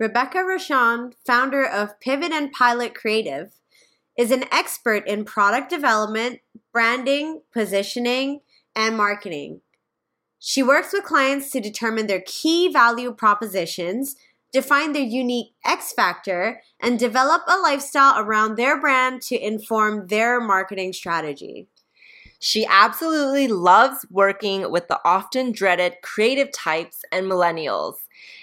Rebecca Rochon, founder of Pivot and Pilot Creative, is an expert in product development, branding, positioning, and marketing. She works with clients to determine their key value propositions, define their unique X factor, and develop a lifestyle around their brand to inform their marketing strategy. She absolutely loves working with the often dreaded creative types and millennials.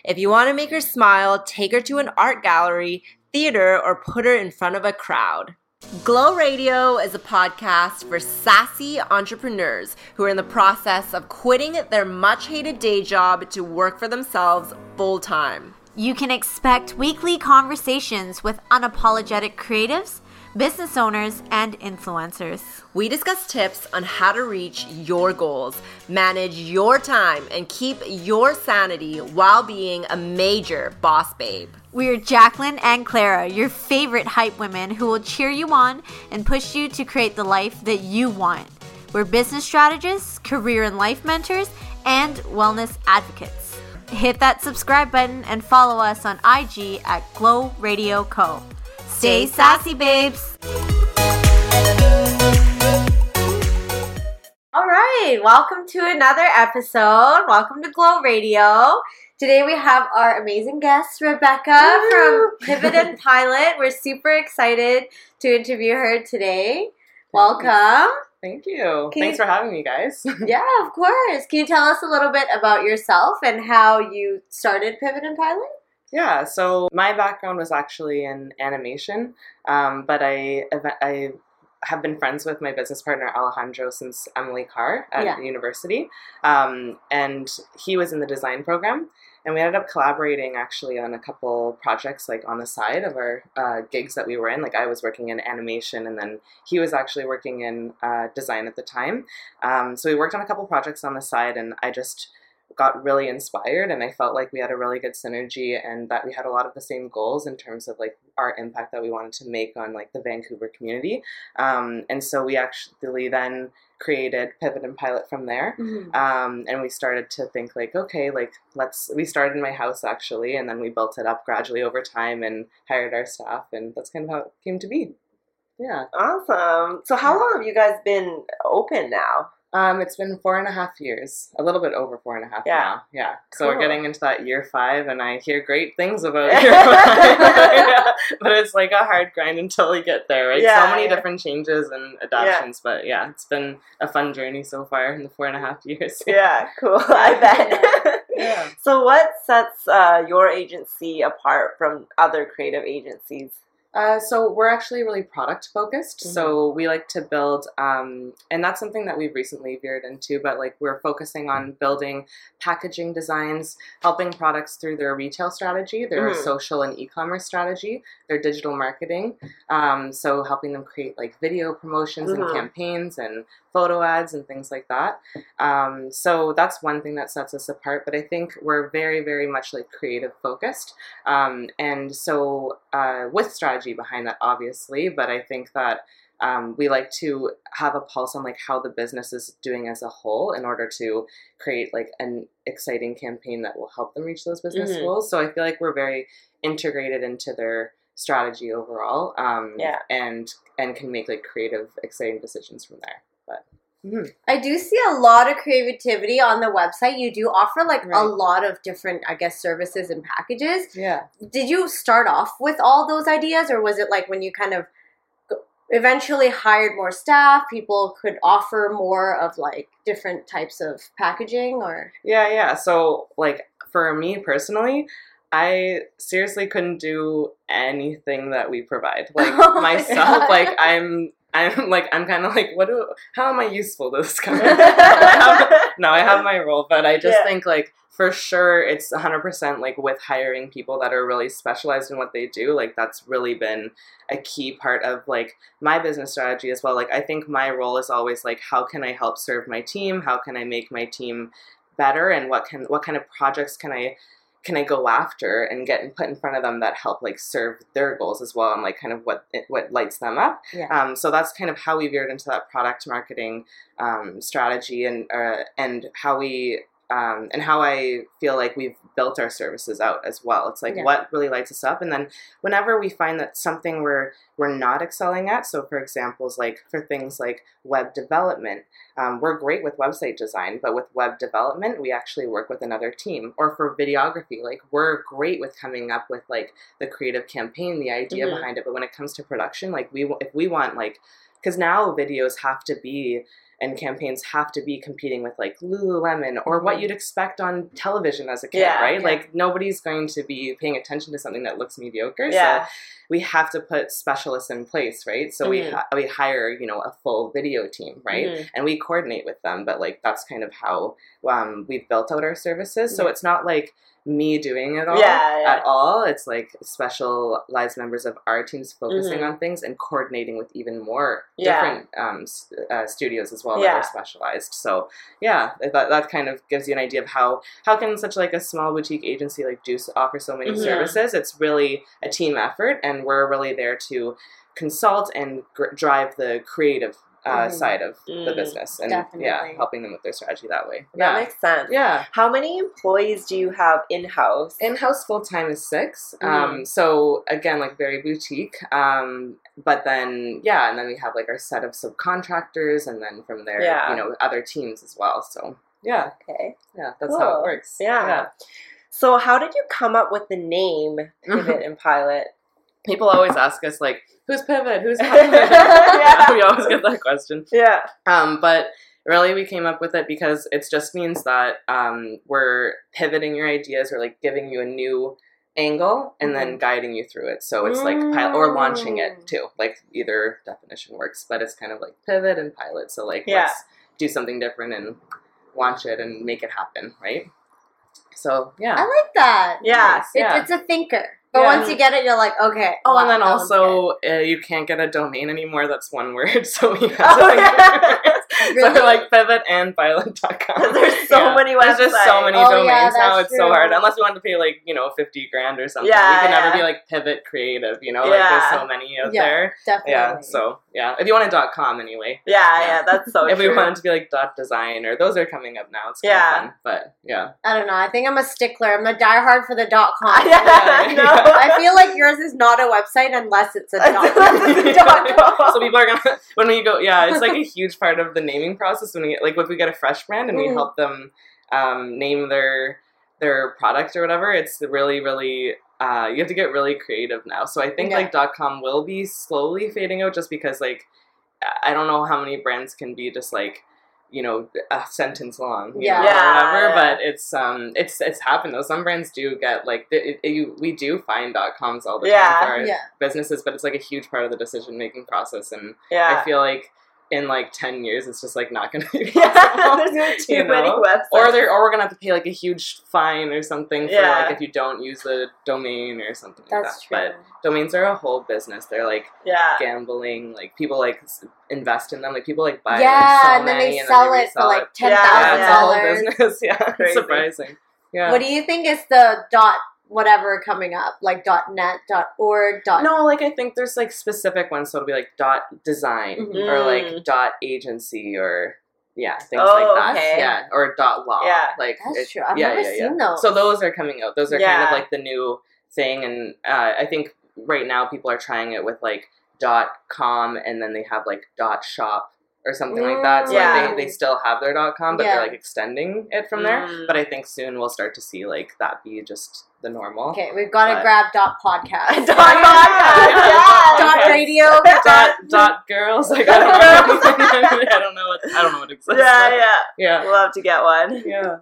If you want to make her smile, take her to an art gallery, theater, or put her in front of a crowd. Glow Radio is a podcast for sassy entrepreneurs who are in the process of quitting their much hated day job to work for themselves full time. You can expect weekly conversations with unapologetic creatives business owners, and influencers. We discuss tips on how to reach your goals, manage your time, and keep your sanity while being a major boss babe. We're Jacqueline and Clara, your favorite hype women who will cheer you on and push you to create the life that you want. We're business strategists, career and life mentors, and wellness advocates. Hit that subscribe button and follow us on IG at Glow Radio Co. Stay sassy, babes. All right, welcome to another episode. Welcome to Glow Radio. Today we have our amazing guest, Rebecca Woo! from Pivot and Pilot. We're super excited to interview her today. Welcome. Thank you. Can Thanks you, for having me, guys. yeah, of course. Can you tell us a little bit about yourself and how you started Pivot and Pilot? Yeah, so my background was actually in animation, um, but I I have been friends with my business partner Alejandro since Emily Carr at yeah. university, um, and he was in the design program, and we ended up collaborating actually on a couple projects like on the side of our uh, gigs that we were in. Like I was working in animation, and then he was actually working in uh, design at the time. Um, so we worked on a couple projects on the side, and I just got really inspired and I felt like we had a really good synergy and that we had a lot of the same goals in terms of like our impact that we wanted to make on like the Vancouver community. Um, and so we actually then created Pivot and Pilot from there. Mm-hmm. Um, and we started to think like, okay, like let's, we started in my house actually, and then we built it up gradually over time and hired our staff. And that's kind of how it came to be. Yeah. Awesome. So how long have you guys been open now? Um, it's been four and a half years, a little bit over four and a half yeah. now. Yeah. So cool. we're getting into that year five, and I hear great things about year five. yeah. But it's like a hard grind until we get there, right? Yeah, so many yeah. different changes and adaptations, but yeah, it's been a fun journey so far in the four and a half years. yeah, cool. I bet. yeah. So, what sets uh, your agency apart from other creative agencies? Uh, so we're actually really product focused. Mm-hmm. So we like to build, um, and that's something that we've recently veered into. But like we're focusing on building packaging designs, helping products through their retail strategy, their mm-hmm. social and e-commerce strategy, their digital marketing. Um, so helping them create like video promotions mm-hmm. and campaigns and photo ads and things like that. Um, so that's one thing that sets us apart. But I think we're very, very much like creative focused. Um, and so uh, with strategy behind that, obviously, but I think that. Um, we like to have a pulse on like how the business is doing as a whole in order to create like an exciting campaign that will help them reach those business mm-hmm. goals. So I feel like we're very integrated into their strategy overall um, yeah. and and can make like creative exciting decisions from there but mm-hmm. I do see a lot of creativity on the website. You do offer like right. a lot of different, I guess, services and packages. Yeah. Did you start off with all those ideas, or was it like when you kind of eventually hired more staff, people could offer more of like different types of packaging, or? Yeah, yeah. So like for me personally, I seriously couldn't do anything that we provide. Like oh myself, my like I'm I'm like I'm kind of like what do how am I useful to this company? no, I have my role, but I just yeah. think like for sure it's 100% like with hiring people that are really specialized in what they do like that's really been a key part of like my business strategy as well like i think my role is always like how can i help serve my team how can i make my team better and what can what kind of projects can i can I go after and get and put in front of them that help like serve their goals as well and like kind of what what lights them up. Yeah. Um, so that's kind of how we veered into that product marketing um, strategy and uh, and how we um, and how I feel like we've built our services out as well. It's like Yeah. what really lights us up, and then whenever we find that something we're we're not excelling at, so for examples like for things like web development, um, we're great with website design, but with web development, we actually work with another team. Or for videography, like we're great with coming up with like the creative campaign, the idea Mhm. behind it, but when it comes to production, like we if we want like because now videos have to be and campaigns have to be competing with like Lululemon or what Mhm. you'd expect on television as a kid, Yeah, right? yeah. Like nobody's going to be paying attention to something that looks mediocre. Yeah. So we have to put specialists in place, right? So we Mhm. ha- we hire, you know, a full video team, right? Mhm. And we coordinate with them, but like that's kind of how um, we've built out our services. So it's not like me doing it all Yeah, yeah. at all. It's like specialized members of our teams focusing Mhm. on things and coordinating with even more Yeah. different um, uh, studios as well that are specialized. So yeah, that, that kind of gives you an idea of how how can such like a small boutique agency like do offer so many Mhm. services. It's really a team effort, and we're really there to consult and gr- drive the creative uh, Mhm. side of the Mm, business, and definitely. yeah, helping them with their strategy that way. That yeah, makes sense. yeah. How many employees do you have in house? In-house full time is 6 Mhm. Um, so again, like very boutique. Um, but then yeah, and then we have like our set of subcontractors, and then from there, Yeah. you know, other teams as well. So yeah, Okay. yeah, that's how it works. Yeah. So, how did you come up with the name Pivot and Pilot? People always ask us like, "Who's Pivot? Who's Pilot?" Yeah. we always get that question. Yeah. Um, but really, we came up with it because it just means that um, we're pivoting your ideas or like giving you a new angle and then guiding you through it. So it's like pilot or launching Mm. it too. Like either definition works, but it's kind of like pivot and pilot. So like Yeah. let's do something different and launch it and make it happen, right? So yeah, I like that. Yeah. It, Yeah. It's a thinker. But Yeah. once you get it, you're like, okay. Oh, wow, and then that one's good. also uh, you can't get a domain anymore. That's one word, so we have Oh, to yeah. So like pivot and pilot.com. There's so many websites. There's just so many Oh, domains yeah, now. It's so hard. Unless we want to pay like, you know, 50 grand or something. Yeah, we can yeah. never be like pivot creative, you know? Like there's so many out Yeah, there. Definitely. Yeah. So yeah. If you want a .com anyway. Yeah, Yeah. yeah, that's so if true. we wanted to be like dot .design or those are coming up now. It's kind Yeah. of fun. But yeah. I don't know. I think I'm a stickler. I'm a diehard for the dot com. yeah, Yeah. no. I feel like yours is not a website unless it's a com. Dot com. so people are gonna when we go yeah it's like a huge part of the naming process when we get like if we get a fresh brand and we Mhm. help them um, name their their product or whatever it's really really uh, you have to get really creative now so i think Yeah. like dot com will be slowly fading out just because like i don't know how many brands can be just like you know a sentence long Yeah. know, Yeah, or whatever but it's um it's it's happened though some brands do get like it, it, you, we do find dot coms all the Yeah. time for our Yeah. businesses but it's like a huge part of the decision making process and yeah. I feel like in like ten years, it's just like not to be yeah, possible. there's gonna be too many websites. or there, or we're gonna have to pay like a huge fine or something for Yeah. like if you don't use the domain or something like That's that. true. But domains are a whole business. They're like yeah. gambling. Like people like invest in them. Like people like buy. yeah, like, so and then they and sell then they it for like ten Yeah, Yeah, thousand it's a whole dollars. business. Yeah, Crazy. surprising. Yeah. What do you think is the dot whatever coming up? Like dot net, org, no, like I think there's like specific ones. So it'll be like dot design Mhm. or like dot agency or yeah things Oh, like that. okay. Yeah, or dot law. Yeah. like That's it- true. I've yeah, never yeah, yeah. those. So those are coming out. Those are kind of like the new thing, and uh, I think right now people are trying it with like dot com, and then they have like dot shop or something like that. So Yeah. like they, they still have their dot com, but Yeah. they're like extending it from there. Mm. But I think soon we'll start to see like that be just the normal. Okay, we've got to But- grab dot podcast. Dot podcast, yeah. dot radio. dot dot girls. Like I don't know. I don't know what I don't know what exists. Yeah, yeah. yeah, We'll have to get one. yeah.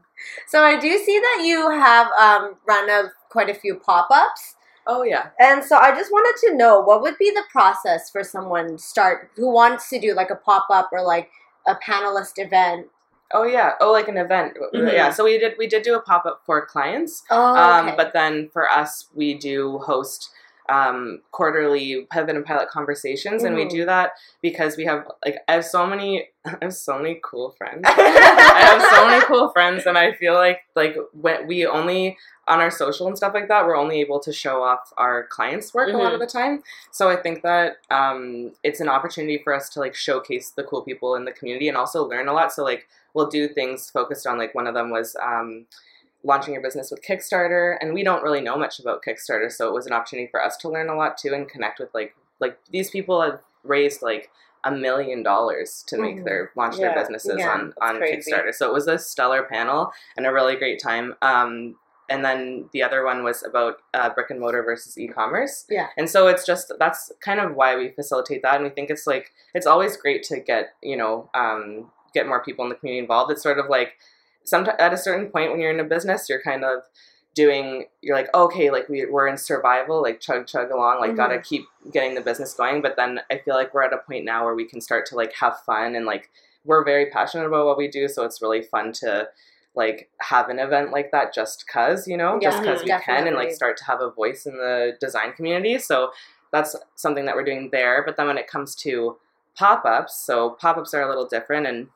So I do see that you have um, run a, quite a few pop ups. Oh yeah. And so I just wanted to know what would be the process for someone start who wants to do like a pop up or like a panelist event. Oh yeah. Oh, like an event. Mhm. Yeah. So we did we did do a pop up for clients. Oh, Um, but then for us, we do host um, quarterly pivot and pilot conversations, and we Mhm. do that because we have like I have so many I have so many cool friends. I have so many cool friends, and I feel like like when we only on our social and stuff like that, we're only able to show off our clients' work mm-hmm. a lot of mm-hmm. the time. So I think that um, it's an opportunity for us to like showcase the cool people in the community and also learn a lot. So like we'll do things focused on like one of them was um, launching your business with Kickstarter, and we don't really know much about Kickstarter, so it was an opportunity for us to learn a lot too and connect with like like these people have raised like a million dollars to make mm-hmm. their launch yeah. their businesses yeah, on on crazy. Kickstarter. So it was a stellar panel and a really great time. Um, and then the other one was about uh, brick and mortar versus e-commerce. Yeah. And so it's just that's kind of why we facilitate that, and we think it's like it's always great to get you know um, get more people in the community involved. It's sort of like some at a certain point when you're in a business, you're kind of doing you're like okay like we, we're in survival like chug chug along like mm-hmm. gotta keep getting the business going but then i feel like we're at a point now where we can start to like have fun and like we're very passionate about what we do so it's really fun to like have an event like that just cause you know yeah, just because we definitely. can and like start to have a voice in the design community. So that's something that we're doing there. But then when it comes to pop-ups so pop-ups are a little different and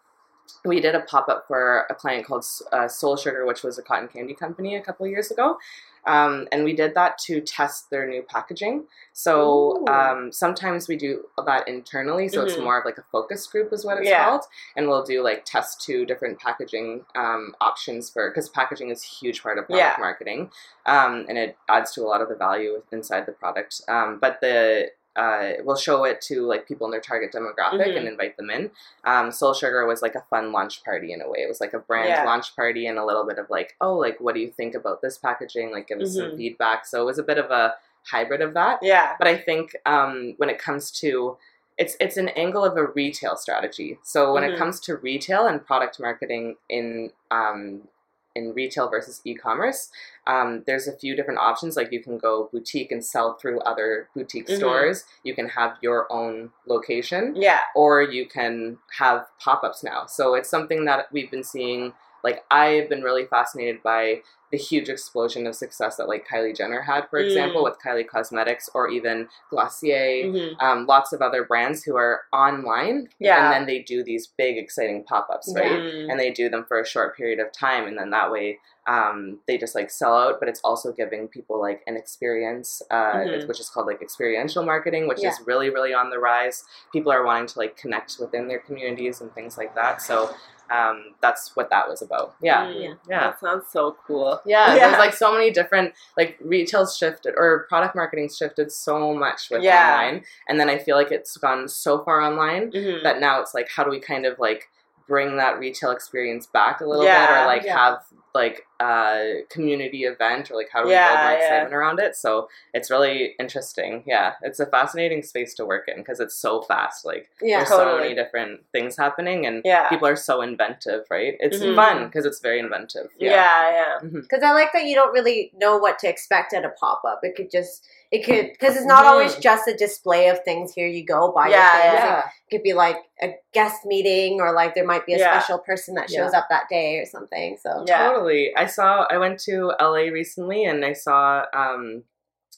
we did a pop up for a client called uh, Soul Sugar, which was a cotton candy company a couple years ago. Um, and we did that to test their new packaging. So um, sometimes we do that internally, so mm-hmm. it's more of like a focus group, is what it's yeah. called. And we'll do like test two different packaging um, options for because packaging is a huge part of product yeah. marketing, um, and it adds to a lot of the value inside the product. Um, but the uh, we'll show it to like people in their target demographic mm-hmm. and invite them in. Um, Soul Sugar was like a fun launch party in a way. It was like a brand yeah. launch party and a little bit of like, oh, like what do you think about this packaging? Like give us mm-hmm. some feedback. So it was a bit of a hybrid of that. Yeah. But I think um, when it comes to it's it's an angle of a retail strategy. So when mm-hmm. it comes to retail and product marketing in um, in retail versus e-commerce um, there's a few different options. Like you can go boutique and sell through other boutique mm-hmm. stores. You can have your own location yeah. or you can have pop-ups now. So it's something that we've been seeing like I've been really fascinated by the huge explosion of success that like Kylie Jenner had, for example, mm. with Kylie Cosmetics or even Glossier, mm-hmm. um, lots of other brands who are online, yeah, and then they do these big exciting pop ups, right? And they do them for a short period of time, and then that way um, they just like sell out. But it's also giving people like an experience, uh, mm-hmm. which is called like experiential marketing, which yeah. is really really on the rise. People are wanting to like connect within their communities and things like that. So um, that's what that was about. Yeah. Mm, yeah. yeah. That sounds so cool. Yeah, yeah. There's like so many different like retail shifted or product marketing shifted so much with yeah. online. And then I feel like it's gone so far online mm-hmm. that now it's like how do we kind of like bring that retail experience back a little yeah, bit or like yeah. have like a community event or like how do we yeah, build more excitement around it so it's really interesting yeah it's a fascinating space to work in because it's so fast like yeah, there's totally. so many different things happening and yeah. people are so inventive right it's mm-hmm. fun because it's very inventive yeah yeah because mm-hmm. i like that you don't really know what to expect at a pop-up it could just it could because it's not always just a display of things. Here you go, buy yeah, your things. Yeah. It could be like a guest meeting, or like there might be a yeah. special person that shows yeah. up that day or something. So yeah. totally. I saw. I went to LA recently, and I saw um,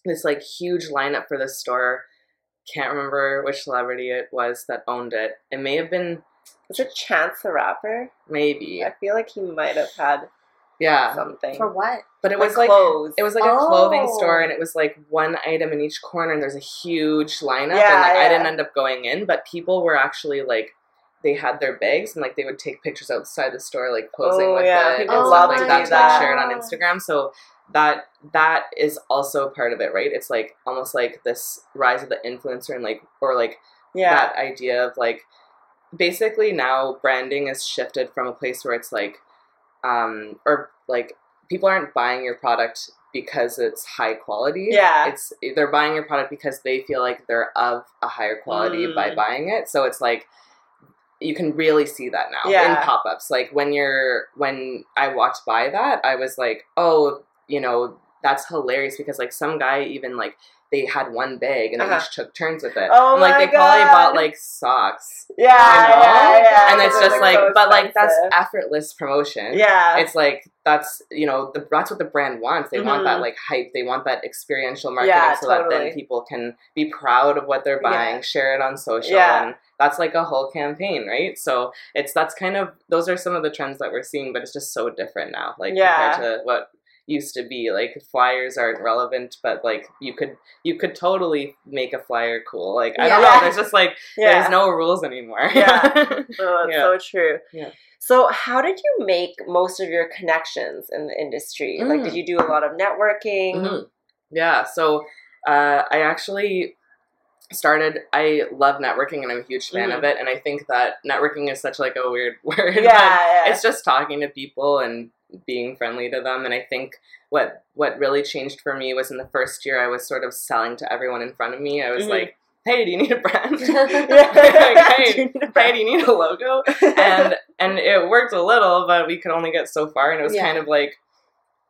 this like huge lineup for this store. Can't remember which celebrity it was that owned it. It may have been. Was it Chance the Rapper? Maybe. I feel like he might have had yeah something for what but it was like, clothes. it was like oh. a clothing store and it was like one item in each corner and there's a huge lineup yeah, and like yeah. i didn't end up going in but people were actually like they had their bags and like they would take pictures outside the store like posing oh, with yeah. it and stuff like that to like share it on instagram so that that is also part of it right it's like almost like this rise of the influencer and like or like yeah. that idea of like basically now branding has shifted from a place where it's like um, or like people aren't buying your product because it's high quality. Yeah. It's they're buying your product because they feel like they're of a higher quality mm. by buying it. So it's like you can really see that now yeah. in pop-ups. Like when you're when I walked by that, I was like, "Oh, you know, that's hilarious because like some guy even like they had one bag and they uh-huh. each took turns with it. Oh and, like they God. probably bought like socks. Yeah, yeah, yeah. And it's just like, so but like that's effortless promotion. Yeah, it's like that's you know the, that's what the brand wants. They mm-hmm. want that mm-hmm. like hype. They want that experiential marketing yeah, so totally. that then people can be proud of what they're buying, yeah. share it on social, yeah. and that's like a whole campaign, right? So it's that's kind of those are some of the trends that we're seeing, but it's just so different now, like compared to what used to be like flyers aren't relevant but like you could you could totally make a flyer cool like i don't know there's just like yeah. there's no rules anymore yeah oh, that's yeah. so true yeah so how did you make most of your connections in the industry mm. like did mm. you do a lot of networking mm-hmm. yeah so uh, i actually started i love networking and i'm a huge fan mm-hmm. of it and i think that networking is such like a weird word yeah, yeah. it's just talking to people and being friendly to them and i think what what really changed for me was in the first year i was sort of selling to everyone in front of me i was mm-hmm. like hey do you need a brand like, hey, do hey do you need a logo and and it worked a little but we could only get so far and it was yeah. kind of like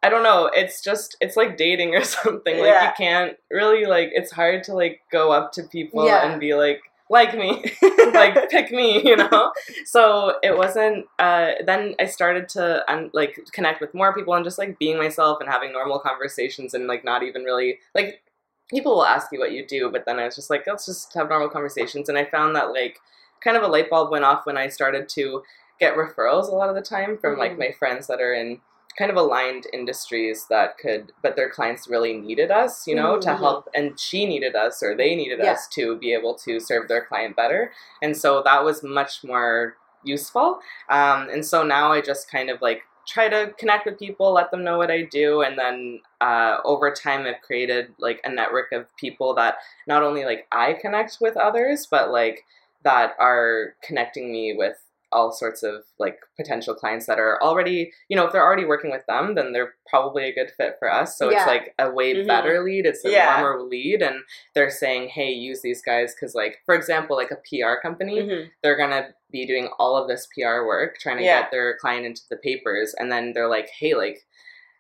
I don't know. It's just it's like dating or something. Like yeah. you can't really like. It's hard to like go up to people and be like, like me, like pick me, you know. so it wasn't. Uh, then I started to um, like connect with more people and just like being myself and having normal conversations and like not even really like people will ask you what you do, but then I was just like, let's just have normal conversations. And I found that like kind of a light bulb went off when I started to get referrals a lot of the time from mm-hmm. like my friends that are in kind of aligned industries that could but their clients really needed us you know mm-hmm. to help and she needed us or they needed yeah. us to be able to serve their client better and so that was much more useful um, and so now i just kind of like try to connect with people let them know what i do and then uh, over time i've created like a network of people that not only like i connect with others but like that are connecting me with all sorts of like potential clients that are already, you know, if they're already working with them, then they're probably a good fit for us. So yeah. it's like a way mm-hmm. better lead. It's a yeah. warmer lead, and they're saying, "Hey, use these guys," because like for example, like a PR company, mm-hmm. they're gonna be doing all of this PR work, trying to yeah. get their client into the papers, and then they're like, "Hey, like."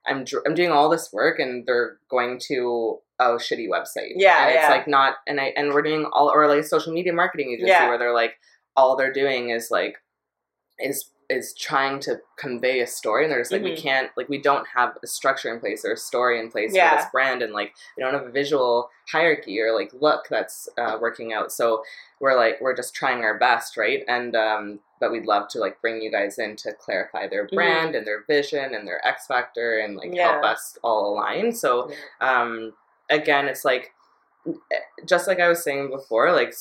I'm, I'm doing all this work and they're going to a shitty website. Yeah, and it's like not and I and we're doing all or like a social media marketing agency yeah. where they're like all they're doing is like is is trying to convey a story and they're just like mm-hmm. we can't like we don't have a structure in place or a story in place yeah. for this brand and like we don't have a visual hierarchy or like look that's uh, working out so we're like we're just trying our best right and um but we'd love to like bring you guys in to clarify their mm-hmm. brand mm-hmm. and their vision and their x factor and like yeah. help us all align so um again it's like just like I was saying before, like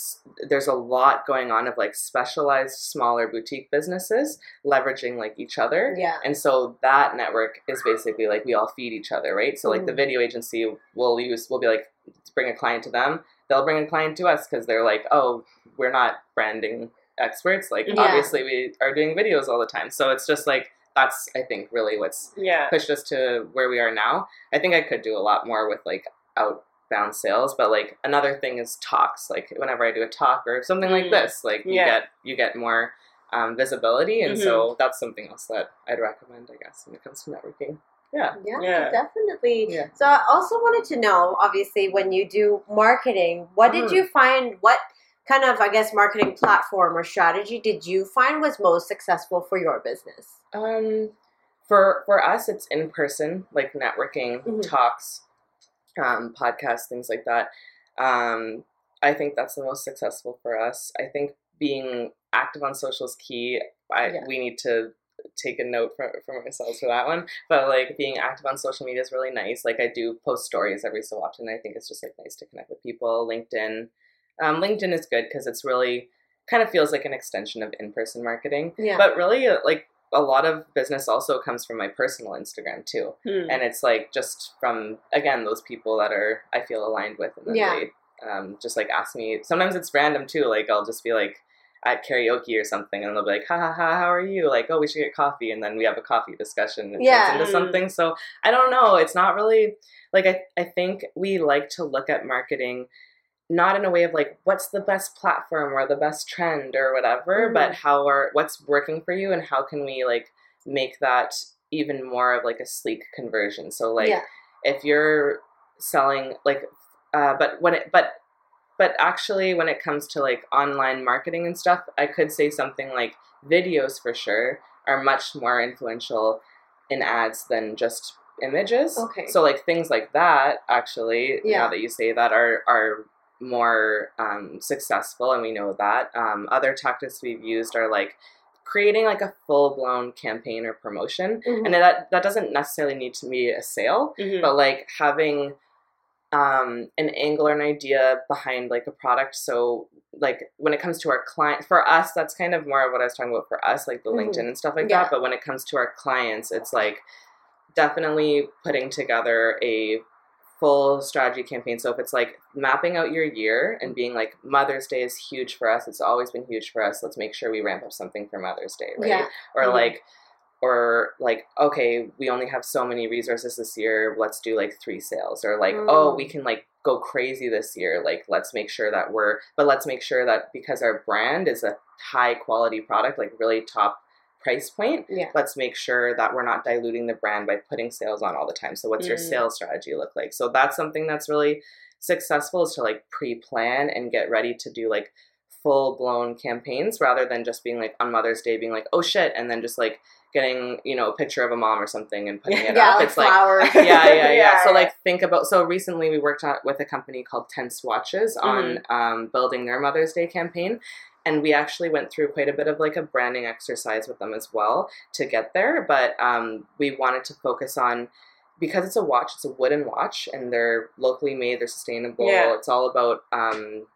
there's a lot going on of like specialized smaller boutique businesses leveraging like each other. Yeah. And so that network is basically like we all feed each other, right? So like mm. the video agency will use will be like bring a client to them. They'll bring a client to us because they're like, oh, we're not branding experts. Like yeah. obviously we are doing videos all the time. So it's just like that's I think really what's yeah. pushed us to where we are now. I think I could do a lot more with like out bound sales but like another thing is talks like whenever i do a talk or something mm. like this like you yeah. get you get more um, visibility and mm-hmm. so that's something else that i'd recommend i guess when it comes to networking yeah. yeah. yeah definitely yeah. so i also wanted to know obviously when you do marketing what mm. did you find what kind of i guess marketing platform or strategy did you find was most successful for your business um for for us it's in person like networking mm-hmm. talks um, podcasts, things like that. Um, I think that's the most successful for us. I think being active on social is key. I, yeah. We need to take a note from, from ourselves for that one. But like being active on social media is really nice. Like I do post stories every so often. I think it's just like nice to connect with people. LinkedIn, um, LinkedIn is good because it's really kind of feels like an extension of in person marketing. Yeah. But really, like a lot of business also comes from my personal Instagram too. Hmm. And it's like just from again those people that are I feel aligned with and then yeah. they um, just like ask me sometimes it's random too, like I'll just be like at karaoke or something and they'll be like, Ha ha ha, how are you? Like, oh we should get coffee and then we have a coffee discussion and yeah. turns into something. So I don't know. It's not really like I, I think we like to look at marketing not in a way of like what's the best platform or the best trend or whatever mm-hmm. but how are what's working for you and how can we like make that even more of like a sleek conversion so like yeah. if you're selling like uh, but when it but but actually when it comes to like online marketing and stuff i could say something like videos for sure are much more influential in ads than just images okay so like things like that actually yeah. now that you say that are are more um, successful, and we know that. Um, other tactics we've used are like creating like a full blown campaign or promotion, Mhm. and that that doesn't necessarily need to be a sale, Mhm. but like having um, an angle or an idea behind like a product. So like when it comes to our client, for us, that's kind of more of what I was talking about for us, like the Mhm. LinkedIn and stuff like Yeah. that. But when it comes to our clients, it's like definitely putting together a full strategy campaign. So if it's like mapping out your year and being like Mother's Day is huge for us, it's always been huge for us. Let's make sure we ramp up something for Mother's Day, right? Yeah. Or Mhm. like or like okay, we only have so many resources this year, let's do like three sales or like oh, Mm. we can like go crazy this year, like let's make sure that we're but let's make sure that because our brand is a high quality product, like really top price point, Yeah. let's make sure that we're not diluting the brand by putting sales on all the time. So what's your Mm. sales strategy look like? So that's something that's really successful is to like pre-plan and get ready to do like full blown campaigns rather than just being like on Mother's Day being like, oh shit, and then just like getting, you know, a picture of a mom or something and putting it Yeah, up. like it's like flowers. yeah, yeah, yeah, Yeah, So like think about so recently we worked on, with a company called Tense Watches on Mm-hmm. um, building their Mother's Day campaign. And we actually went through quite a bit of like a branding exercise with them as well to get there. But um, we wanted to focus on because it's a watch, it's a wooden watch, and they're locally made, they're sustainable. Yeah. It's all about, um,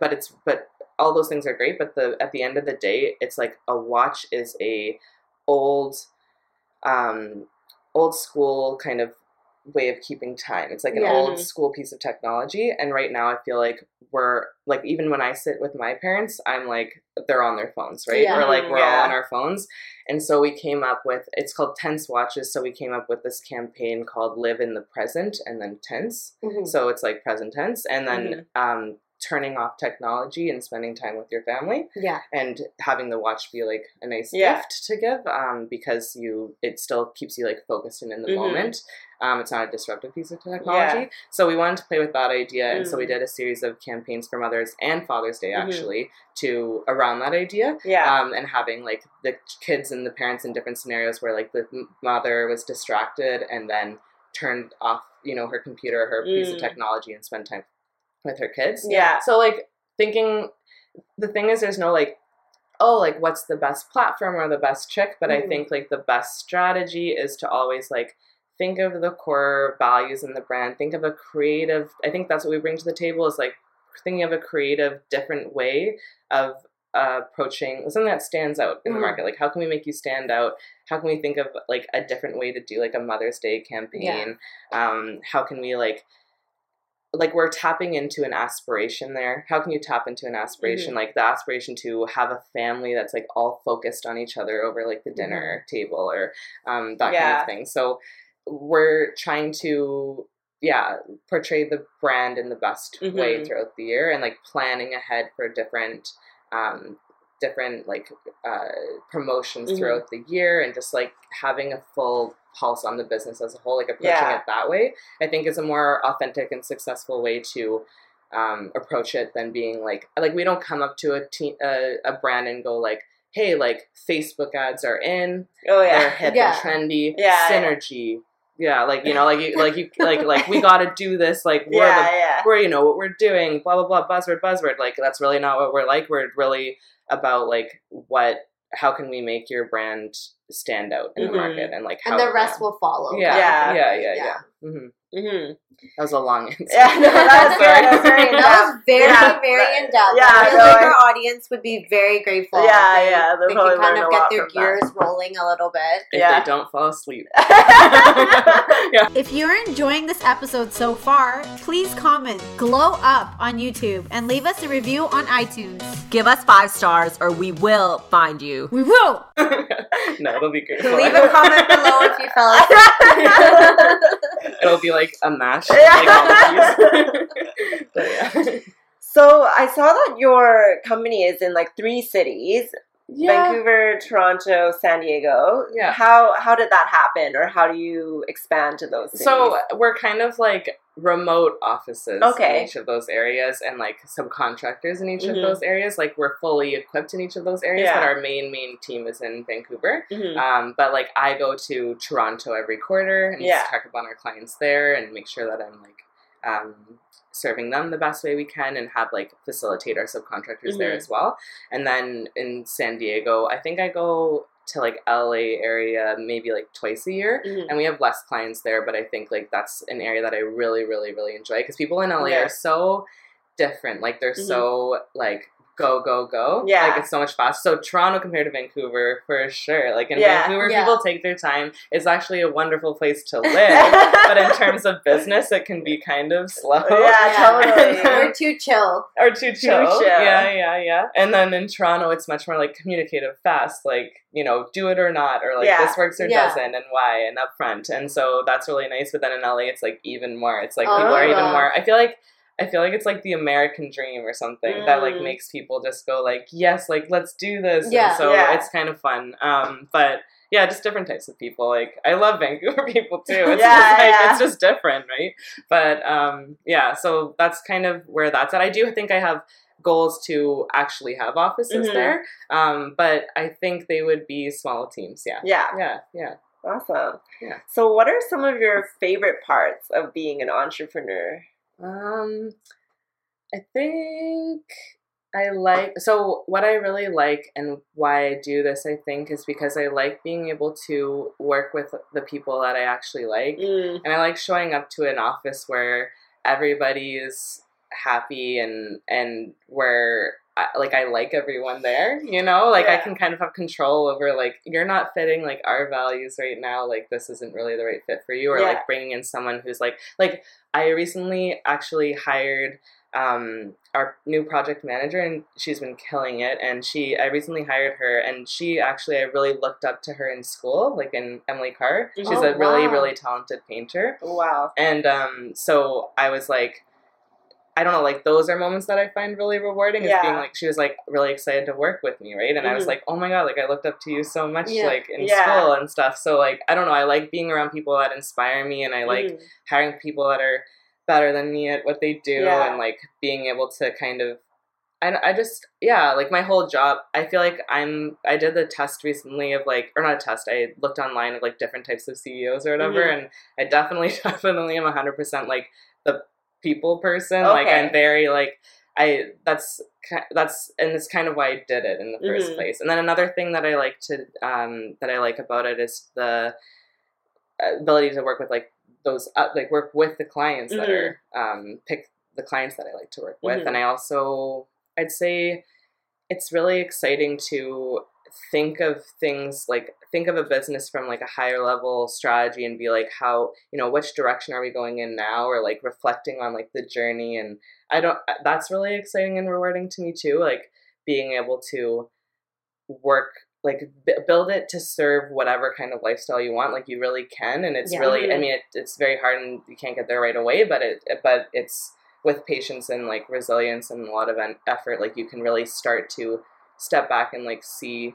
but it's but all those things are great. But the at the end of the day, it's like a watch is a old um, old school kind of way of keeping time. It's like an Yeah. old school piece of technology. And right now, I feel like we're like even when I sit with my parents, I'm like they're on their phones, right? Yeah. We're like we're all on our phones. And so we came up with it's called tense watches. So we came up with this campaign called Live in the Present and then tense. Mhm. So it's like present tense, and then um, turning off technology and spending time with your family Yeah. and having the watch be like a nice Yeah. gift to give um, because you it still keeps you like focused and in the Mhm. moment um, it's not a disruptive piece of technology so we wanted to play with that idea and so we Mm. did a series of campaigns for mothers and father's day Mhm. actually to around that idea Yeah. um, and having like the kids and the parents in different scenarios where like the mother was distracted and then turned off you know her computer her piece of Mm. technology and spend time with her kids yeah. so like thinking the thing is there's no like oh like what's the best platform or the best trick but i Mhm. think like the best strategy is to always like think of the core values in the brand think of a creative i think that's what we bring to the table is like thinking of a creative different way of uh, approaching something that stands out in the Mhm. market like how can we make you stand out how can we think of like a different way to do like a mother's day campaign um, how can we like like we're tapping into an aspiration there. How can you tap into an aspiration? Like the aspiration to have a family that's like all focused on each other over like the dinner table or um, that kind of thing. So we're trying to yeah portray the brand in the best way Mhm. throughout the year and like planning ahead for different um, different like uh, promotions Mhm. throughout the year and just like having a full pulse on the business as a whole like approaching Yeah. it that way i think is a more authentic and successful way to um, approach it than being like like we don't come up to a te- a, a brand and go like hey like facebook ads are in oh yeah they're hip Yeah. and trendy Yeah. synergy yeah like you know like you like you like like we got to do this like we're Yeah. the Yeah. we're you know what we're doing blah blah blah buzzword buzzword like that's really not what we're like we're really about like what how can we make your brand stand out in Mhm. the market and like how And the rest will follow. yeah Yeah. yeah yeah yeah, hmm Mm-hmm. That was a long answer Yeah, no, that's good. That's very That was very, Yeah. very in depth. Yeah, I feel no, like I- our audience would be very grateful. Yeah, they, yeah, they'll They can kind of get their from that. gears rolling a little bit. if Yeah. they don't fall asleep If you're enjoying this episode so far, please comment Glow Up on YouTube and leave us a review on iTunes. Give us five stars or we will find you. We will! no it'll be great Leave a comment below if you fell asleep. it'll be like a mash Yeah. like all the keys. But yeah. So I saw that your company is in like three cities. Vancouver, Toronto, San Diego. Yeah. How how did that happen or how do you expand to those cities? So we're kind of like remote offices Okay. in each of those areas and like subcontractors in each Mhm. of those areas. Like we're fully equipped in each of those areas, Yeah. but our main main team is in Vancouver. Mhm. Um, but like I go to Toronto every quarter and Yeah. check up on our clients there and make sure that I'm like um, serving them the best way we can and have like facilitate our subcontractors mm-hmm. there as well. And then in San Diego, I think I go to like LA area maybe like twice a year mm-hmm. and we have less clients there but I think like that's an area that I really really really enjoy because people in LA yeah. are so different like they're mm-hmm. so like go go go. Yeah, like it's so much faster. So Toronto compared to Vancouver, for sure. Like in yeah. Vancouver, yeah. people take their time. It's actually a wonderful place to live, but in terms of business, it can be kind of slow. Yeah, totally. or too chill. Or too chill. too chill. Yeah, yeah, yeah. And then in Toronto, it's much more like communicative, fast. Like you know, do it or not, or like yeah. this works or doesn't, and why, and upfront. And so that's really nice. But then in LA, it's like even more. It's like oh, people are oh. even more. I feel like I feel like it's like the American dream or something mm. that like mm. makes people just go like, yes, like let's do this. Yeah, and so yeah. it's kind of fun. Um, but yeah, just different types of people. Like I love Vancouver people too. It's yeah, just like yeah. it's just different, right? But um, yeah, so that's kind of where that's at. I do think I have goals to actually have offices mm-hmm. there, um, but I think they would be small teams. Yeah, yeah, yeah, yeah. Awesome. Yeah. So, what are some of your favorite parts of being an entrepreneur? Um, I think I like so what I really like and why I do this I think is because I like being able to work with the people that I actually like mm. and I like showing up to an office where everybody is happy and and where like I like everyone there, you know, like yeah. I can kind of have control over like you're not fitting like our values right now, like this isn't really the right fit for you, or yeah. like bringing in someone who's like like I recently actually hired um, our new project manager and she's been killing it and she I recently hired her and she actually I really looked up to her in school like in Emily Carr. She's oh, a really really talented painter. Wow. And um, so I was like I don't know, like those are moments that I find really rewarding. Yeah. Is being like she was like really excited to work with me, right? And mm-hmm. I was mm-hmm. like, oh my god, like I looked up to you so much, yeah. like in yeah. school and stuff. So like I don't know, I like being around people that inspire me, and I like mm-hmm. hiring people that are better than me at what they do, and like being able to kind of. I, I just yeah like my whole job I feel like I'm I did the test recently of like or not a test I looked online of like different types of CEOs or whatever mm-hmm. and I definitely definitely am hundred percent like the people person. Okay. Like I'm very like I that's that's and it's kind of why I did it in the 1st mm-hmm. place. And then another thing that I like to um, that I like about it is the ability to work with like those uh, like work with the clients mm-hmm. that are um, pick the clients that I like to work with. Mm-hmm. And I also I'd say it's really exciting to think of things like think of a business from like a higher level strategy and be like how you know which direction are we going in now? Or like reflecting on like the journey. And i don't uh, that's really exciting and rewarding to me too like being able to work like b- build it to serve whatever kind of lifestyle you want like you really can. And it's yeah. really i mean it, it's very hard and you can't get there right away but it, it but it's with patience and like resilience and a lot of effort like you can really start to step back and like see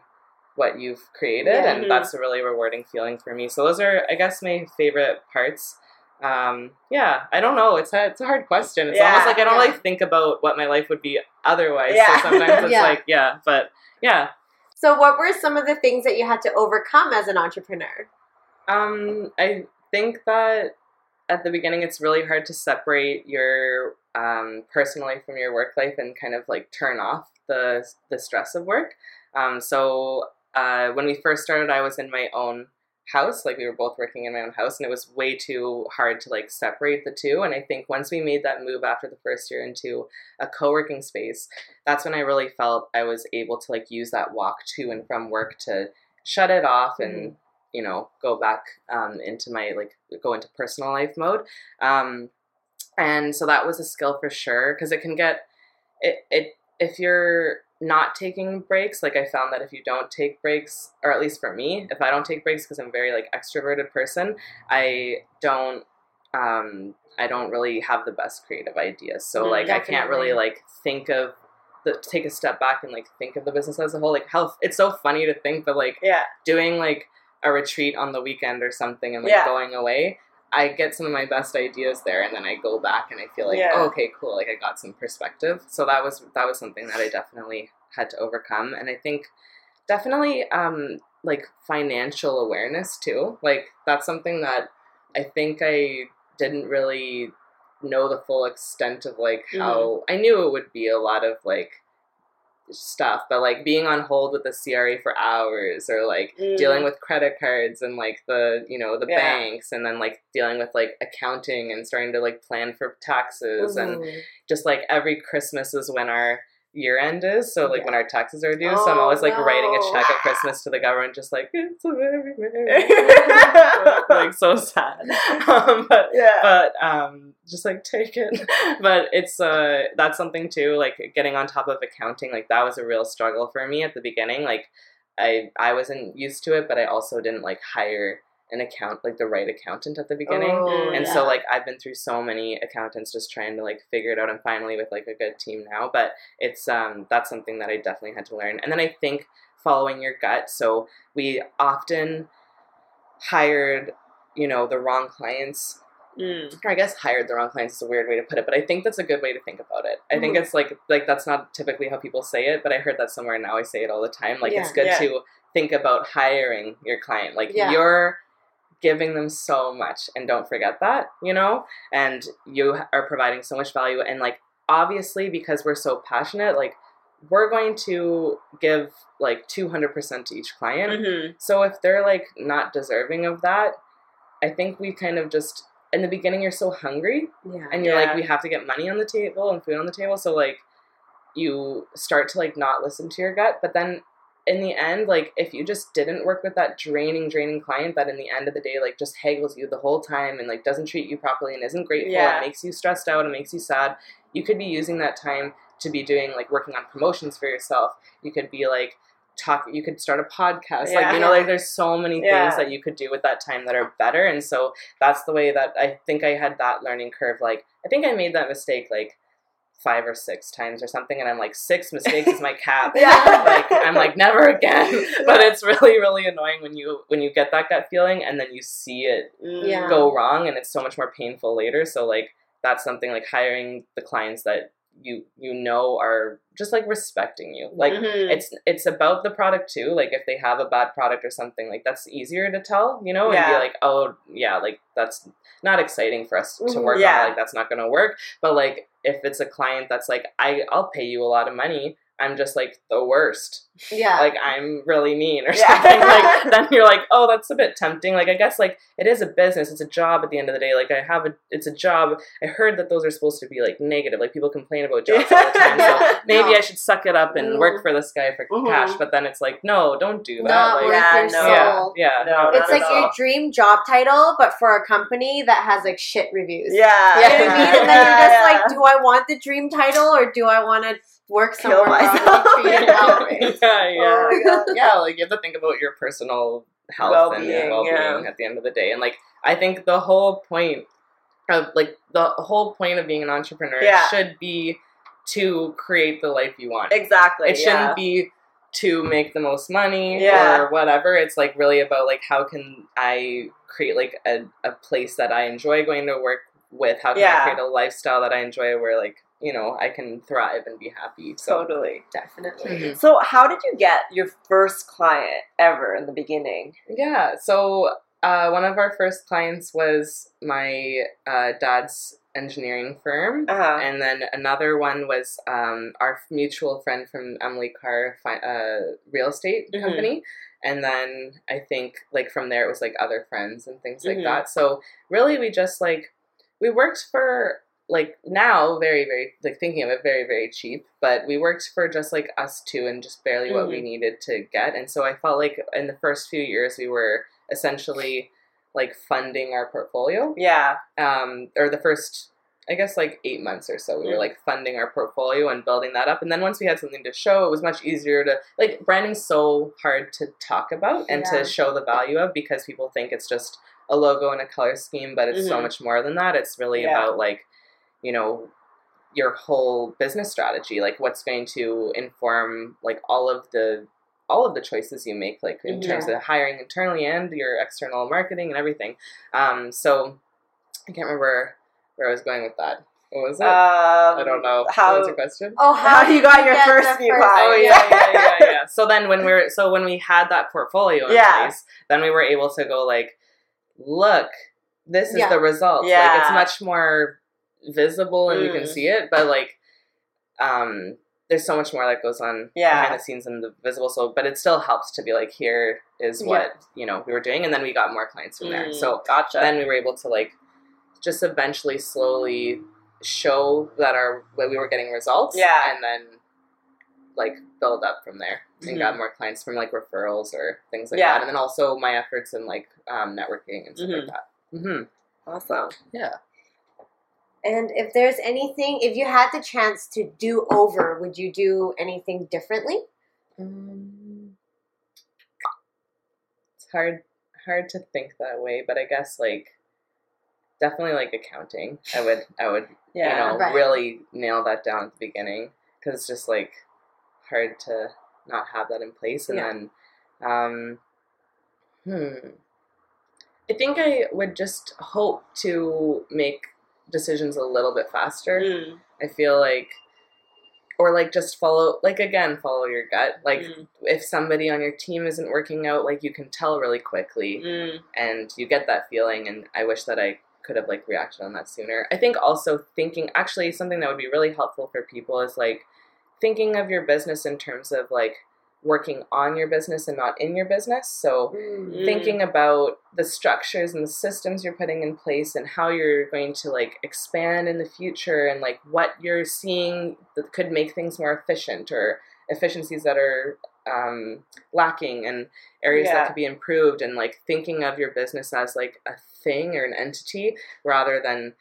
what you've created yeah. and mm-hmm. that's a really rewarding feeling for me so those are i guess my favorite parts um, yeah i don't know it's a, it's a hard question it's yeah, almost like i don't yeah. really think about what my life would be otherwise yeah. so sometimes it's like yeah but yeah so what were some of the things that you had to overcome as an entrepreneur um, i think that at the beginning it's really hard to separate your um, personal life from your work life and kind of like turn off the the stress of work um, so uh, when we first started, I was in my own house like we were both working in my own house and it was way too hard to like separate the two and i think once we made that move after the first year into a co-working space that's when i really felt i was able to like use that walk to and from work to shut it off mm-hmm. and you know go back um, into my like go into personal life mode. Um, and so that was a skill for sure because it can get it, it if you're not taking breaks like i found that if you don't take breaks or at least for me if i don't take breaks because i'm a very like extroverted person i don't um i don't really have the best creative ideas. So mm, like definitely. i can't really like think of the take a step back and like think of the business as a whole. Like health it's so funny to think that like yeah. doing like a retreat on the weekend or something and like yeah. going away I get some of my best ideas there, and then I go back and I feel like, yeah. oh, okay, cool, like I got some perspective. So that was that was something that I definitely had to overcome, and I think definitely um, like financial awareness too. Like that's something that I think I didn't really know the full extent of like how I knew it would be a lot of like stuff, but like being on hold with the CRA for hours or like Mm. dealing with credit cards and like the you know the Yeah. banks and then like dealing with like accounting and starting to like plan for taxes and Mhm. just like every Christmas is when our year end is. So like Yeah. when our taxes are due. so I'm Oh, always like writing a check at Christmas to the government, just like it's a very merry like so sad. Um, but yeah. but um, just like take it. but it's uh that's something too. Like getting on top of accounting, like that was a real struggle for me at the beginning. Like I I wasn't used to it, but I also didn't like hire an account like the right accountant at the beginning. Oh, And yeah. so like I've been through so many accountants just trying to like figure it out and finally with like a good team now. But it's um that's something that I definitely had to learn. And then I think following your gut. So we often hired, you know, the wrong clients. Mm. Or I guess hired the wrong clients is a weird way to put it, but I think that's a good way to think about it. I think Mhm. it's like like that's not typically how people say it, but I heard that somewhere and now I say it all the time. Like it's good Yeah. to think about hiring your client. Like Yeah. you're giving them so much and don't forget that, you know? And you are providing so much value and like obviously because we're so passionate, like we're going to give like 200% to each client. Mhm. So if they're like not deserving of that, I think we kind of just in the beginning you're so hungry Yeah. and you're Yeah. like we have to get money on the table and food on the table so like you start to like not listen to your gut but then in the end like if you just didn't work with that draining draining client that in the end of the day like just haggles you the whole time and like doesn't treat you properly and isn't grateful Yeah. and makes you stressed out and makes you sad you could be using that time to be doing like working on promotions for yourself you could be like talk you could start a podcast Yeah. like you know like there's so many Yeah. things that you could do with that time that are better and so that's the way that I think I had that learning curve. Like I think I made that mistake like five or six times or something, and I'm like six mistakes is my cap. Yeah. like I'm like never again. But it's really really annoying when you when you get that gut feeling and then you see it. Yeah. go wrong, and it's so much more painful later. So like that's something like hiring the clients that you you know are just like respecting you. Like Mhm. it's it's about the product too. Like if they have a bad product or something, like that's easier to tell, you know, and be like, oh yeah, like that's not exciting for us to Mhm. work Yeah. on. Like that's not gonna work. But like if it's a client that's like, I I'll pay you a lot of money. I'm just like the worst. Yeah. Like I'm really mean or Yeah. something. like then you're like, oh, that's a bit tempting. Like I guess like it is a business. It's a job at the end of the day. Like I have a, it's a job. I heard that those are supposed to be like negative. Like people complain about jobs all the time. So maybe No. I should suck it up and Mm. work for this guy for Mhm. cash. But then it's like, no, don't do that. Not like, worth Yeah, your no. soul. yeah, yeah. No, It's like your dream job title, but for a company that has like shit reviews. Yeah. You know what I mean? And then you're just Yeah. like, do I want the dream title or do I want to work somewhere where I'm myself. treated Yeah. well? yeah, yeah. Oh yeah, like you have to think about your personal health Well-being, and well-being yeah. at the end of the day. And like I think the whole point of like the whole point of being an entrepreneur Yeah. should be to create the life you want. Exactly. it shouldn't yeah. be to make the most money Yeah. or whatever. It's like really about like how can I create like a, a place that I enjoy going to work with? How can Yeah. I create a lifestyle that I enjoy where like, you know, I can thrive and be happy. So Totally. Definitely. Mhm. So, how did you get your first client ever in the beginning? Yeah. So uh, one of our first clients was my uh, dad's engineering firm. Uh-huh. And then another one was um, our mutual friend from Emily Carr fi- uh, real estate Mhm. company. And then I think like from there it was like other friends and things like Mhm. that. So really we just like we worked for like now very very like thinking of it very very cheap but we worked for just like us two and just barely what we needed to get and so i felt like in the first few years we were essentially like funding our portfolio Yeah. um, or the first, I guess, like eight months or so, we were Mm. like funding our portfolio and building that up. And then once we had something to show, it was much easier to like branding's so hard to talk about and Yeah. to show the value of because people think it's just a logo and a color scheme, but it's so Mhm. much more than that. It's really Yeah. about like, you know, your whole business strategy, like what's going to inform like all of the all of the choices you make, like in terms of hiring internally and your external marketing and everything. Um, so I can't remember where I was going with that. What was it? Um, I don't know. How, what was your question? Oh, How did you got your first the few clients. Oh yeah, yeah, yeah, yeah. So then when we were so when we had that portfolio in Yeah. place, then we were able to go like, look, this is Yeah. the result. Like Yeah. it's much more visible and you can Mm. see it, but like um there's so much more that goes on Yeah. behind the scenes and the visible so but it still helps to be like here is what you know we were doing and then we got more clients from there Mm, so gotcha. then we were able to like just eventually slowly show that our that we were getting results Yeah. and then like build up from there and Mhm. got more clients from like referrals or things like Yeah. that and then also my efforts in like um, networking and stuff Mhm. like that mm-hmm. awesome. yeah And if there's anything, if you had the chance to do over, would you do anything differently? Um, it's hard hard to think that way, but I guess like definitely like accounting. I would I would Yeah. you know Right. really nail that down at the beginning because it's just like hard to not have that in place and Yeah. then um hmm I think I would just hope to make decisions a little bit faster. Mm, I feel like or like just follow like again follow your gut like mm, if somebody on your team isn't working out like you can tell really quickly mm. and you get that feeling and i wish that i could have like reacted on that sooner i think also thinking actually something that would be really helpful for people is like thinking of your business in terms of like working on your business and not in your business so Mm. thinking about the structures and the systems you're putting in place and how you're going to like expand in the future and like what you're seeing that could make things more efficient or efficiencies that are um, lacking and areas Yeah. that could be improved and like thinking of your business as like a thing or an entity rather than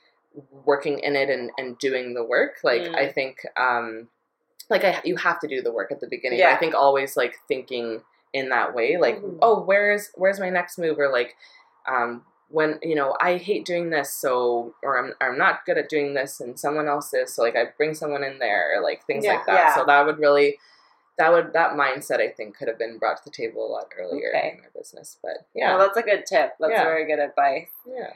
working in it and, and doing the work like Mm. i think um like I, you have to do the work at the beginning Yeah. i think always like thinking in that way like Mhm. oh where's where's my next move or like um when you know i hate doing this so or i'm, I'm not good at doing this and someone else is so like i bring someone in there or like things Yeah. like that Yeah. so that would really that would that mindset i think could have been brought to the table a lot earlier Okay. in our business but Yeah, yeah that's a good tip. That's very good advice. yeah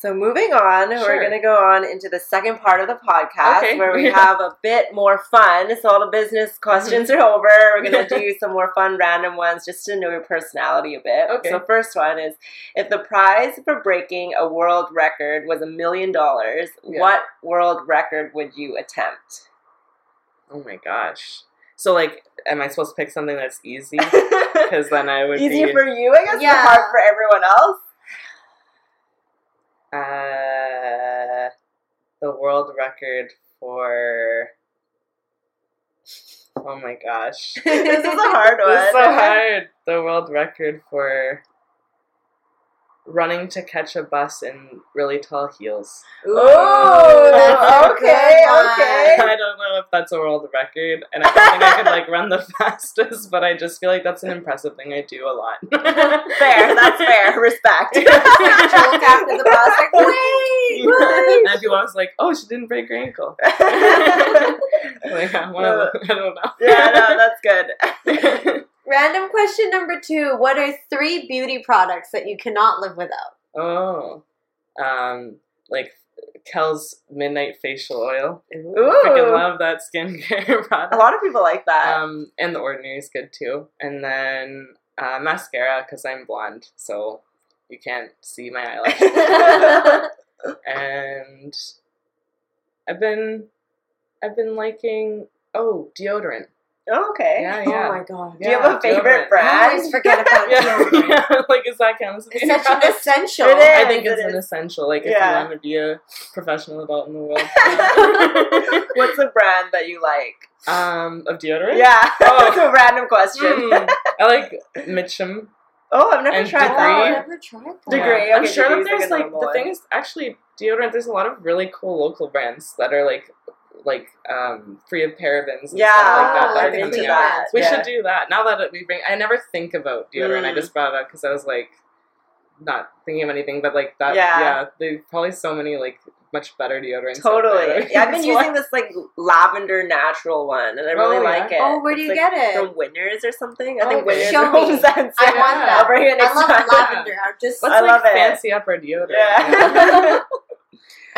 So moving on, we're going to go on into the second part of the podcast Okay. where we have a bit more fun. So all the business mm-hmm. questions are over. We're going to do some more fun random ones just to know your personality a bit. Okay. So first one is if the prize for breaking a world record was a million dollars, what world record would you attempt? oh my gosh so like am i supposed to pick something that's easy because then i would easy be for you, I guess, Yeah. but hard for everyone else. Uh, the world record for. Oh my gosh. this is a hard one. This is so hard. The world record for running to catch a bus in really tall heels. Oh, that's okay, okay. I don't know if that's a world record, and I don't think I could like run the fastest, but I just feel like that's an impressive thing I do a lot. fair, that's fair. Respect. Jolt after the bus, like, wait, and people was like, "Oh, she didn't break her ankle." like, I, wanna, uh, I don't know. yeah, no, that's good. Random question number two: What are three beauty products that you cannot live without? oh, um, like Kiehl's Midnight Facial Oil. Ooh. Freaking love that skincare product. A lot of people like that. Um, and the Ordinary is good too. And then uh, mascara because I'm blonde, so you can't see my eyelashes. and I've been, I've been liking oh deodorant. Okay. Yeah, yeah. Oh my god! Do you have a favorite deodorant. I brand? always forget about deodorant. yeah. like is that count as a It's such an essential. It is. I think it's it an is. essential. Like if you want to be a professional adult in the world. What's a brand that you like? um, of deodorant. Yeah, Oh. it's a random question. Mm, I like Mitchum. Oh, I've never tried Oh, Degree. I've never tried that. Degree. I'm sure that there's like the one. thing is actually deodorant. There's a lot of really cool local brands that are like like um, free of parabens. And Yeah, stuff like that. Oh, that I'm coming out. that. We yeah. should do that. Now that we bring, I never think about deodorant. I Mm. just brought it up because I was like, not thinking of anything, but like that. Yeah. Yeah, there's probably so many like much better deodorants. Totally. Yeah, I've been it's using this like lavender natural one, and I really Oh, yeah? like it. Oh, where do It's, you like, get it? From Winners or something. I Oh, think okay. Winners Show me. Home Sense. I Yeah. want that. I'll bring it I love time. lavender. I just Let's I like love it. fancy up our deodorant. Yeah.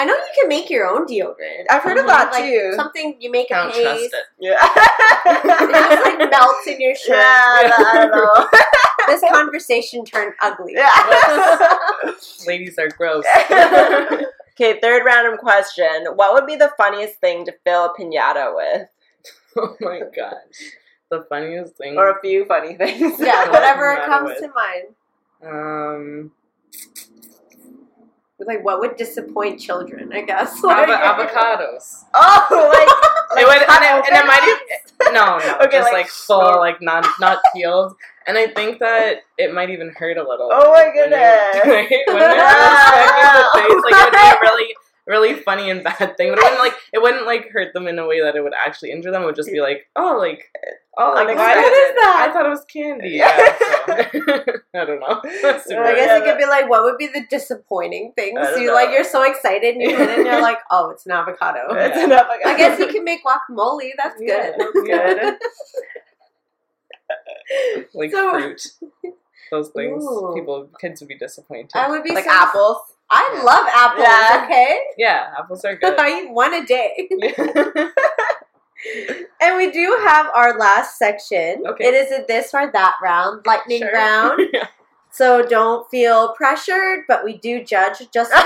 I know you can make your own deodorant. I've heard of that like too. Something you make I a don't paste. trust it. yeah. It just like melts in your shirt. Yeah, I don't know. This conversation turned ugly. Yeah. Ladies are gross. Okay, third random question. What would be the funniest thing to fill a pinata with? Oh my gosh. The funniest thing. Or a few funny things. Yeah, whatever comes what. to mind. Um, Like, what would disappoint children? I guess. avo- Like, avocados. Oh, like, it would, and, cut it, and it open might even, no, no, Okay, just like like, full, snort. like not not peeled. And I think that it might even hurt a little. Oh my when you- goodness. when they're expecting the taste, like it would be really, really funny and bad thing. But it wouldn't like it wouldn't like hurt them in a way that it would actually injure them. It would just be like, oh, like, oh, like why Unexpected. did What is that? I thought it was candy. Yeah, so. I don't know. Super I guess Yeah, it could be like, what would be the disappointing things? I don't You like, you're so excited and you hit it and you're like, oh, it's an avocado. it's an avocado. I guess you can make guacamole. That's Yeah, good. that's good. like So- fruit. Those things, Ooh. people, kids would be disappointed. I would be like so- apples. I Yeah. love apples. Yeah. Okay, yeah, apples are good. I eat one a day. And we do have our last section. Okay. It is a this or that round, lightning Sure. round. So don't feel pressured, but we do judge just a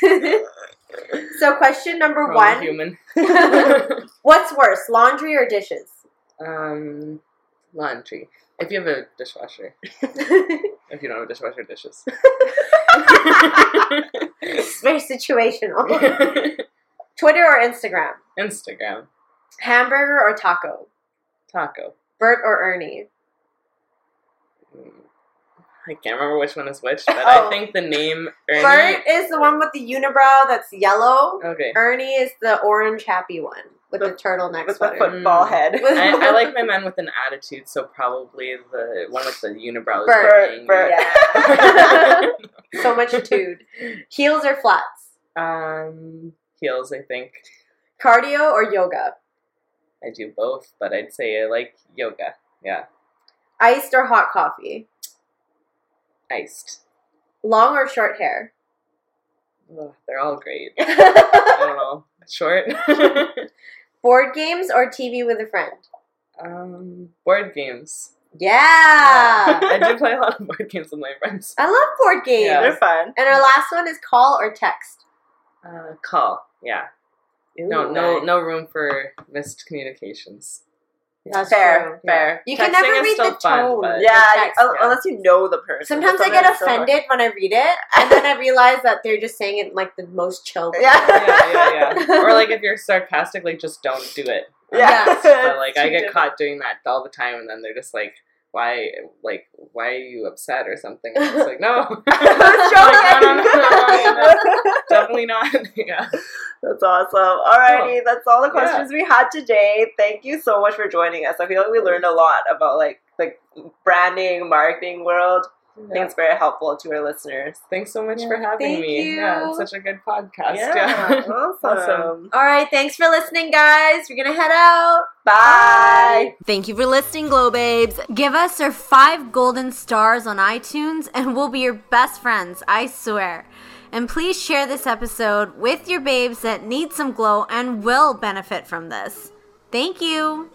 little bit. so question number one: human. What's worse, laundry or dishes? um, laundry. If you have a dishwasher. If you don't have a dishwasher, dishes. It's very situational. Twitter or Instagram? Instagram. Hamburger or taco? Taco. Bert or Ernie? Mm, I can't remember which one is which, but Oh. I think the name Ernie. Bert is the one with the unibrow that's yellow. Okay. Ernie is the orange happy one with the, The- turtleneck With the sweater. football Mm. head. I, I like my men with an attitude, so probably the one with the unibrow. is Bert, Bert. angry. so much tude. Heels or flats? um, heels, I think. Cardio or yoga? I do both, but I'd say I like yoga. Yeah, Iced or hot coffee? iced. Long or short hair? Ugh, they're all great. I don't know. Short. Board games or TV with a friend? um, board games. Yeah. I do play a lot of board games with my friends. I love board games. Yeah. They're fun. And our last one is call or text. Uh, call. Yeah. No, no, nice. no room for missed communications. That's fair, true. fair. You can Texting never is read still the fun, tone. but- Yeah, text. un- unless you know the person. Sometimes I Sometimes get it's so hard. offended when I read it, and then I realize that they're just saying it in like the most chill. way. Yeah. yeah, yeah, yeah. Or like if you're sarcastic, like just don't do it. Yeah. But like I get caught doing that all the time, and then they're just like, "Why? Like, why are you upset or something?" And it's like, "No, I was Like, no, no, no, no, no, definitely not." yeah. That's awesome. Alrighty, that's all the questions we had today. Thank you so much for joining us. I feel like we learned a lot about like the branding, marketing world. I think it's very helpful to our listeners. Thanks so much for having Thank me. Yeah, you. it's such a good podcast. Yeah, Yeah. awesome. All right, thanks for listening, guys. We're gonna head out. Bye. Thank you for listening, Glow Babes. Give us our five golden stars on iTunes and we'll be your best friends, I swear. And please share this episode with your babes that need some glow and will benefit from this. Thank you.